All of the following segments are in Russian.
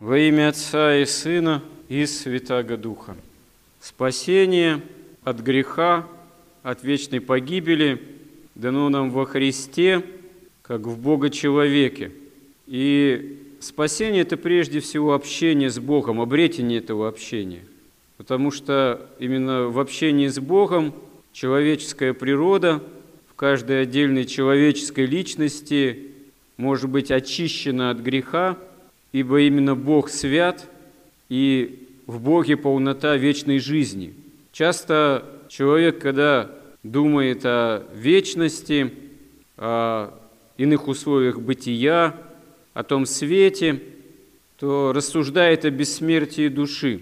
Во имя Отца и Сына и Святаго Духа. Спасение от греха, от вечной погибели дано нам во Христе, как в Бога-человеке. И спасение – это прежде всего общение с Богом, обретение этого общения. Потому что именно в общении с Богом человеческая природа в каждой отдельной человеческой личности может быть очищена от греха – ибо именно Бог свят, и в Боге полнота вечной жизни. Часто человек, когда думает о вечности, о иных условиях бытия, о том свете, то рассуждает о бессмертии души.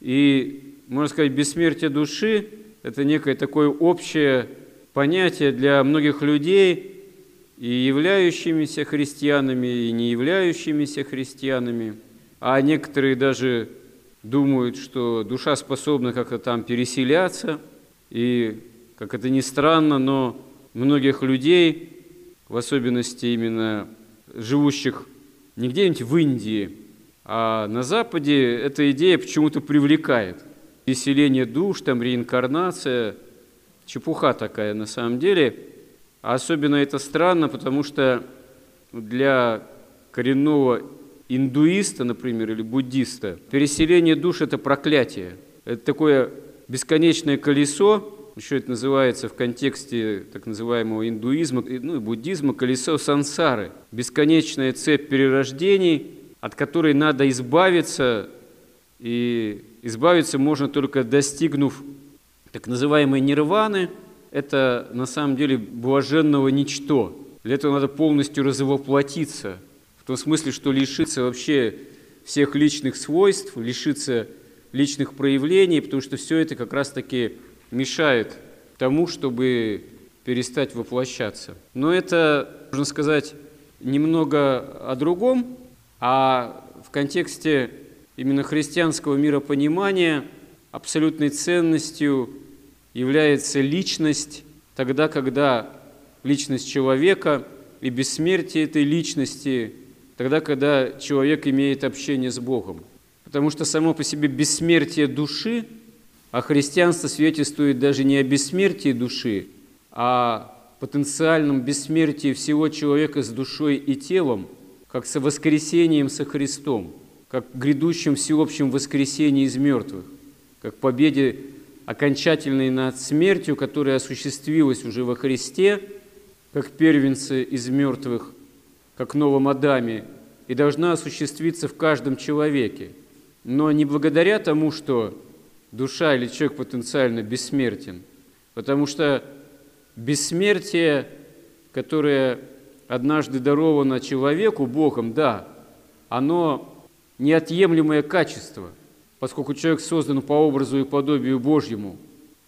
И, можно сказать, бессмертие души – это некое такое общее понятие для многих людей – и являющимися христианами, и не являющимися христианами. А некоторые даже думают, что душа способна как-то там переселяться, и, как это ни странно, но многих людей, в особенности именно живущих не где-нибудь в Индии, а на Западе, эта идея почему-то привлекает. Переселение душ, там реинкарнация, чепуха такая на самом деле – особенно это странно, потому что для коренного индуиста, например, или буддиста, переселение душ – это проклятие. Это такое бесконечное колесо, еще это называется в контексте так называемого индуизма, ну и буддизма, колесо сансары. Бесконечная цепь перерождений, от которой надо избавиться, и избавиться можно только достигнув так называемой нирваны – это на самом деле блаженного ничто. Для этого надо полностью развоплотиться, в том смысле, что лишиться вообще всех личных свойств, лишиться личных проявлений, потому что все это как раз-таки мешает тому, чтобы перестать воплощаться. Но это, можно сказать, немного о другом, а в контексте именно христианского миропонимания абсолютной ценностью является личность тогда, когда личность человека и бессмертие этой личности, тогда, когда человек имеет общение с Богом. Потому что само по себе бессмертие души, а христианство свидетельствует даже не о бессмертии души, а потенциальном бессмертии всего человека с душой и телом, как со воскресением со Христом, как грядущим всеобщим воскресении из мертвых, как победе окончательной над смертью, которая осуществилась уже во Христе, как первенцы из мертвых, как новом Адаме, и должна осуществиться в каждом человеке. Но не благодаря тому, что душа или человек потенциально бессмертен, потому что бессмертие, которое однажды даровано человеку Богом, да, оно неотъемлемое качество – поскольку человек создан по образу и подобию Божьему.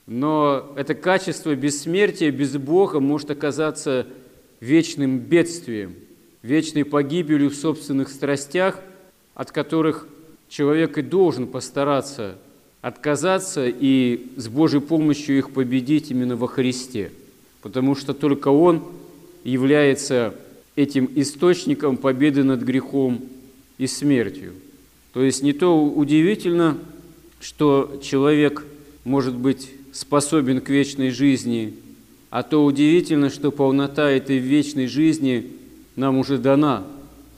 Но это качество бессмертия без Бога может оказаться вечным бедствием, вечной погибелью в собственных страстях, от которых человек и должен постараться отказаться и с Божьей помощью их победить именно во Христе, потому что только Он является этим источником победы над грехом и смертью. То есть не то удивительно, что человек может быть способен к вечной жизни, а то удивительно, что полнота этой вечной жизни нам уже дана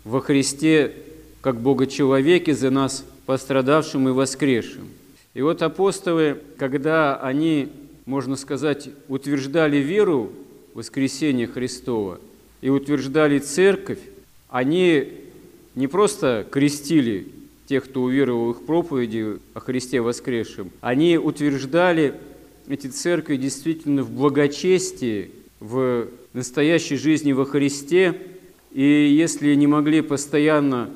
во Христе, как Бога-человеке за нас пострадавшим и воскресшим. И вот апостолы, когда они, можно сказать, утверждали веру в воскресение Христова и утверждали церковь, они не просто крестили тех, кто уверовал в их проповеди о Христе воскресшем, они утверждали эти церкви действительно в благочестии, в настоящей жизни во Христе, и если не могли постоянно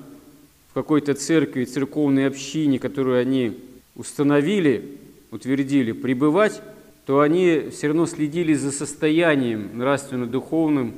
в какой-то церкви, церковной общине, которую они установили, утвердили, пребывать, то они все равно следили за состоянием нравственно-духовным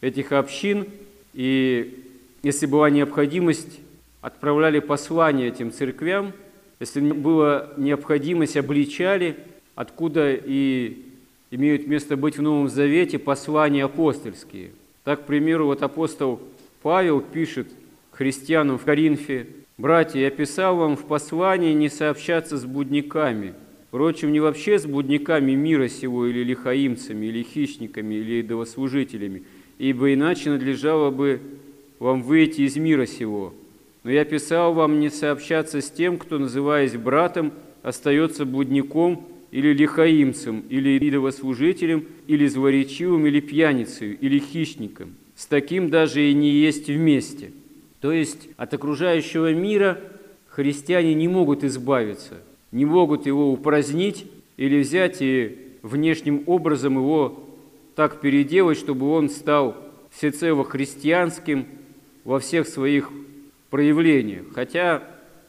этих общин, и если была необходимость, отправляли послания этим церквям, если была необходимость, обличали, откуда и имеют место быть в Новом Завете послания апостольские. Так, к примеру, вот апостол Павел пишет христианам в Коринфе, Братья, я писал вам в послании не сообщаться с будниками, впрочем, не вообще с будниками мира сего, или лихаимцами, или хищниками, или идолослужителями, ибо иначе надлежало бы вам выйти из мира сего. Но я писал вам не сообщаться с тем, кто, называясь братом, остается блудником или лихаимцем, или идолослужителем, или злоречивым, или пьяницей, или хищником. С таким даже и не есть вместе. То есть от окружающего мира христиане не могут избавиться, не могут его упразднить или взять и внешним образом его так переделать, чтобы он стал всецело христианским во всех своих проявлениях. Хотя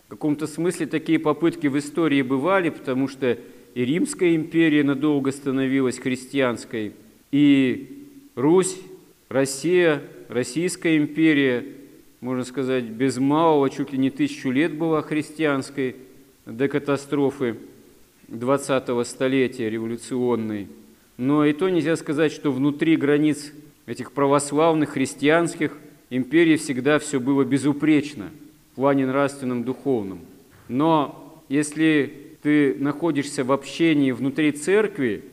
в каком-то смысле такие попытки в истории бывали, потому что и Римская империя надолго становилась христианской, и Русь, Россия, Российская империя, можно сказать, без малого чуть ли не тысячу лет была христианской до катастрофы 20-го столетия революционной. Но и то нельзя сказать, что внутри границ этих православных, христианских империй всегда все было безупречно в плане нравственном, духовном. Но если ты находишься в общении внутри церкви,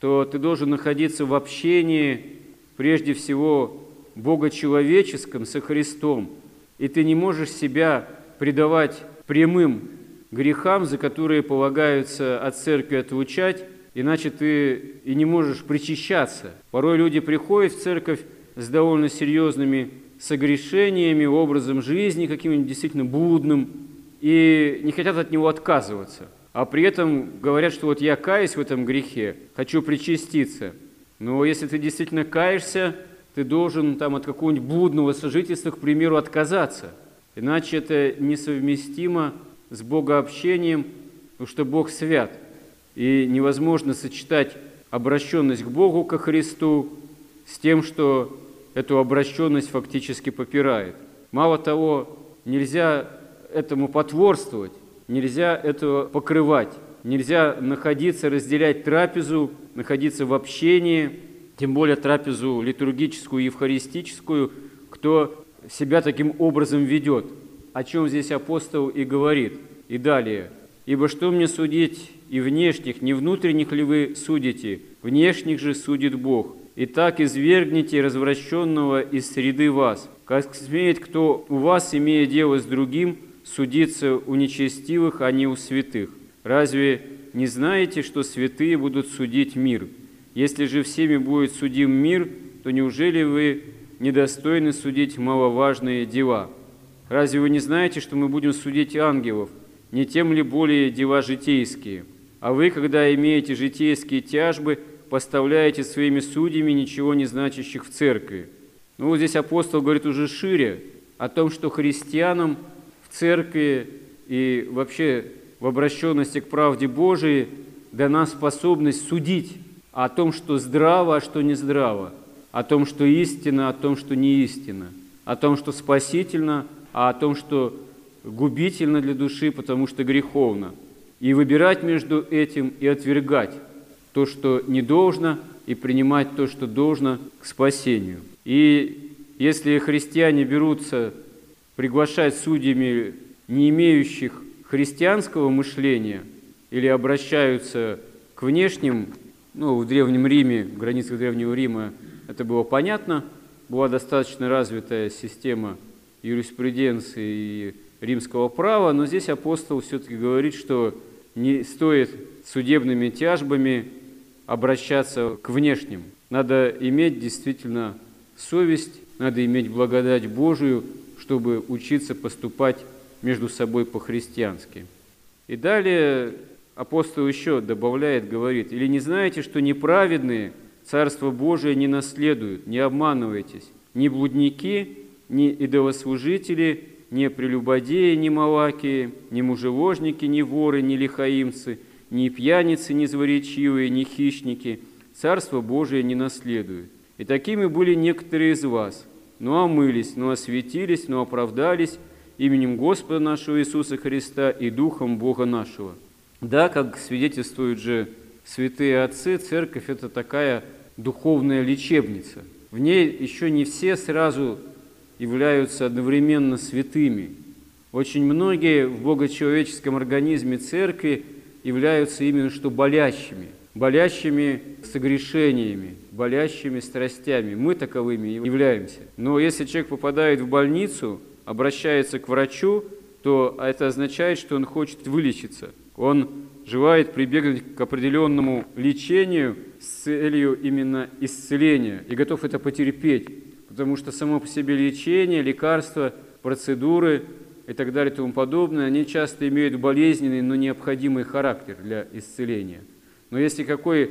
то ты должен находиться в общении прежде всего богочеловеческом со Христом. И ты не можешь себя предавать прямым грехам, за которые полагаются от церкви отлучать, иначе ты и не можешь причащаться. Порой люди приходят в церковь с довольно серьезными согрешениями, образом жизни каким-нибудь действительно блудным, и не хотят от него отказываться. А при этом говорят, что вот я каюсь в этом грехе, хочу причаститься. Но если ты действительно каешься, ты должен там от какого-нибудь блудного сожительства, к примеру, отказаться. Иначе это несовместимо с богообщением, потому что Бог свят. И невозможно сочетать обращенность к Богу, ко Христу, с тем, что эту обращенность фактически попирает. Мало того, нельзя этому потворствовать, нельзя этого покрывать, нельзя находиться, разделять трапезу, находиться в общении, тем более трапезу литургическую, евхаристическую, кто себя таким образом ведет, о чем здесь апостол и говорит. И далее. «Ибо что мне судить и внешних, не внутренних ли вы судите? Внешних же судит Бог. И так извергните развращенного из среды вас. Как смеет кто у вас, имея дело с другим, судиться у нечестивых, а не у святых. Разве не знаете, что святые будут судить мир? Если же всеми будет судим мир, то неужели вы недостойны судить маловажные дела? Разве вы не знаете, что мы будем судить ангелов, не тем ли более дела житейские? А вы, когда имеете житейские тяжбы, поставляете своими судьями ничего не значащих в церкви. Ну, вот здесь апостол говорит уже шире о том, что христианам – церкви и вообще в обращенности к правде Божией дана способность судить о том, что здраво, а что не здраво, о том, что истина, о том, что не истина, о том, что спасительно, а о том, что губительно для души, потому что греховно. И выбирать между этим и отвергать то, что не должно, и принимать то, что должно к спасению. И если христиане берутся приглашать судьями не имеющих христианского мышления или обращаются к внешним, ну, в Древнем Риме, в границах Древнего Рима это было понятно, была достаточно развитая система юриспруденции и римского права, но здесь апостол все-таки говорит, что не стоит судебными тяжбами обращаться к внешним. Надо иметь действительно совесть, надо иметь благодать Божию, чтобы учиться поступать между собой по-христиански. И далее апостол еще добавляет, говорит, «Или не знаете, что неправедные Царство Божие не наследуют, не обманывайтесь, ни блудники, ни идолослужители, ни прелюбодеи, ни малаки, ни мужеложники, ни воры, ни лихаимцы, ни пьяницы, ни зворечивые, ни хищники, Царство Божие не наследуют. И такими были некоторые из вас – но омылись, но осветились, но оправдались именем Господа нашего Иисуса Христа и Духом Бога нашего. Да, как свидетельствуют же святые отцы, церковь – это такая духовная лечебница. В ней еще не все сразу являются одновременно святыми. Очень многие в богочеловеческом организме церкви являются именно что болящими, болящими согрешениями, болящими страстями. Мы таковыми являемся. Но если человек попадает в больницу, обращается к врачу, то это означает, что он хочет вылечиться. Он желает прибегнуть к определенному лечению с целью именно исцеления и готов это потерпеть, потому что само по себе лечение, лекарства, процедуры и так далее и тому подобное, они часто имеют болезненный, но необходимый характер для исцеления. Но если какой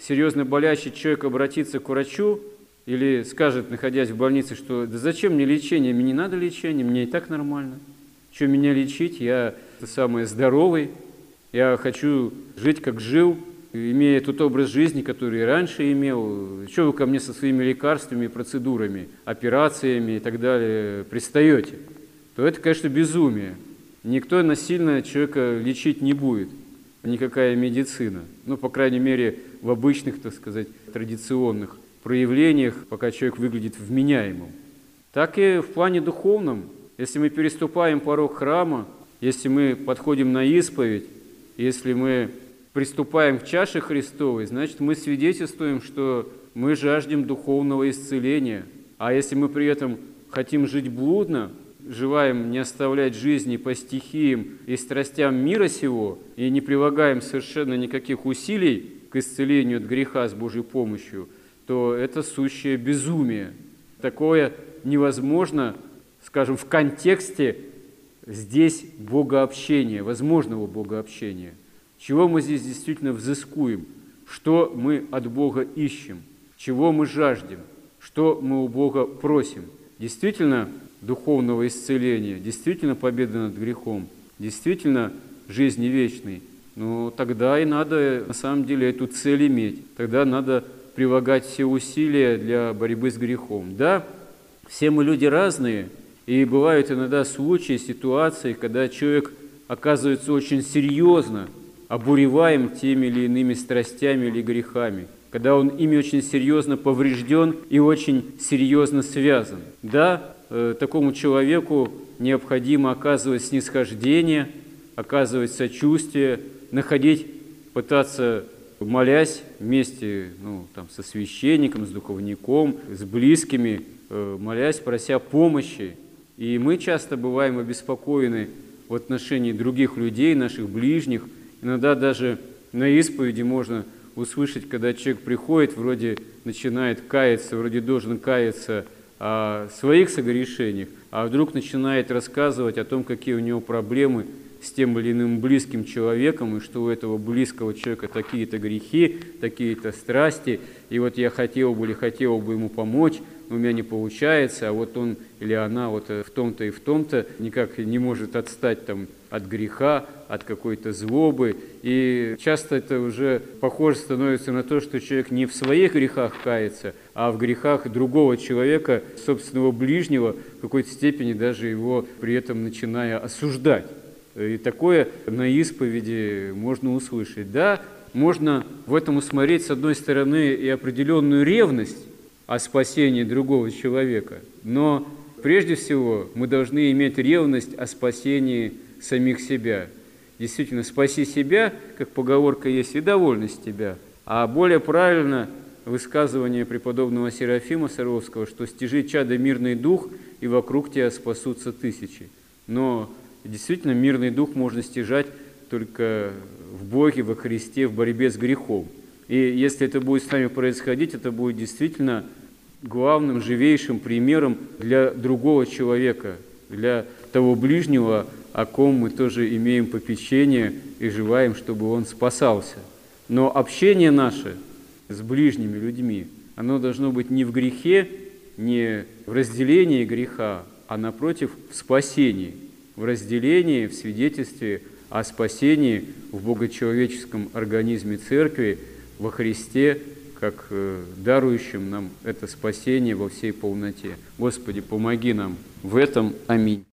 серьезно болящий человек обратится к врачу или скажет, находясь в больнице, что да зачем мне лечение, мне не надо лечения, мне и так нормально. Что меня лечить, я самый здоровый, я хочу жить, как жил, имея тот образ жизни, который и раньше имел. Что вы ко мне со своими лекарствами, процедурами, операциями и так далее пристаете? То это, конечно, безумие. Никто насильно человека лечить не будет, никакая медицина. Ну, по крайней мере, в обычных, так сказать, традиционных проявлениях, пока человек выглядит вменяемым. Так и в плане духовном. Если мы переступаем порог храма, если мы подходим на исповедь, если мы приступаем к чаше Христовой, значит, мы свидетельствуем, что мы жаждем духовного исцеления. А если мы при этом хотим жить блудно, желаем не оставлять жизни по стихиям и страстям мира сего и не прилагаем совершенно никаких усилий к исцелению от греха с Божьей помощью, то это сущее безумие. Такое невозможно, скажем, в контексте здесь богообщения, возможного богообщения. Чего мы здесь действительно взыскуем? Что мы от Бога ищем? Чего мы жаждем? Что мы у Бога просим? Действительно духовного исцеления, действительно победы над грехом, действительно жизни вечной, ну тогда и надо на самом деле эту цель иметь. Тогда надо прилагать все усилия для борьбы с грехом. Да, все мы люди разные, и бывают иногда случаи, ситуации, когда человек оказывается очень серьезно обуреваем теми или иными страстями или грехами, когда он ими очень серьезно поврежден и очень серьезно связан. Да, такому человеку необходимо оказывать снисхождение, оказывать сочувствие, находить, пытаться молясь вместе ну, там, со священником, с духовником, с близкими, э, молясь, прося помощи. И мы часто бываем обеспокоены в отношении других людей, наших ближних. Иногда даже на исповеди можно услышать, когда человек приходит, вроде начинает каяться, вроде должен каяться о своих согрешениях, а вдруг начинает рассказывать о том, какие у него проблемы с тем или иным близким человеком, и что у этого близкого человека такие-то грехи, такие-то страсти, и вот я хотел бы или хотел бы ему помочь, у меня не получается, а вот он или она вот в том-то и в том-то никак не может отстать там от греха, от какой-то злобы. И часто это уже похоже становится на то, что человек не в своих грехах кается, а в грехах другого человека, собственного ближнего, в какой-то степени даже его при этом начиная осуждать. И такое на исповеди можно услышать. Да, можно в этом усмотреть, с одной стороны, и определенную ревность о спасении другого человека, но прежде всего мы должны иметь ревность о спасении самих себя. Действительно, спаси себя, как поговорка есть, и довольность тебя. А более правильно высказывание преподобного Серафима Саровского, что «стяжи чадо мирный дух, и вокруг тебя спасутся тысячи». Но действительно мирный дух можно стяжать только в Боге, во Христе, в борьбе с грехом. И если это будет с нами происходить, это будет действительно главным, живейшим примером для другого человека, для того ближнего, о ком мы тоже имеем попечение и желаем, чтобы он спасался. Но общение наше с ближними людьми, оно должно быть не в грехе, не в разделении греха, а напротив в спасении – в разделении, в свидетельстве о спасении в богочеловеческом организме Церкви во Христе, как э, дарующим нам это спасение во всей полноте. Господи, помоги нам в этом. Аминь.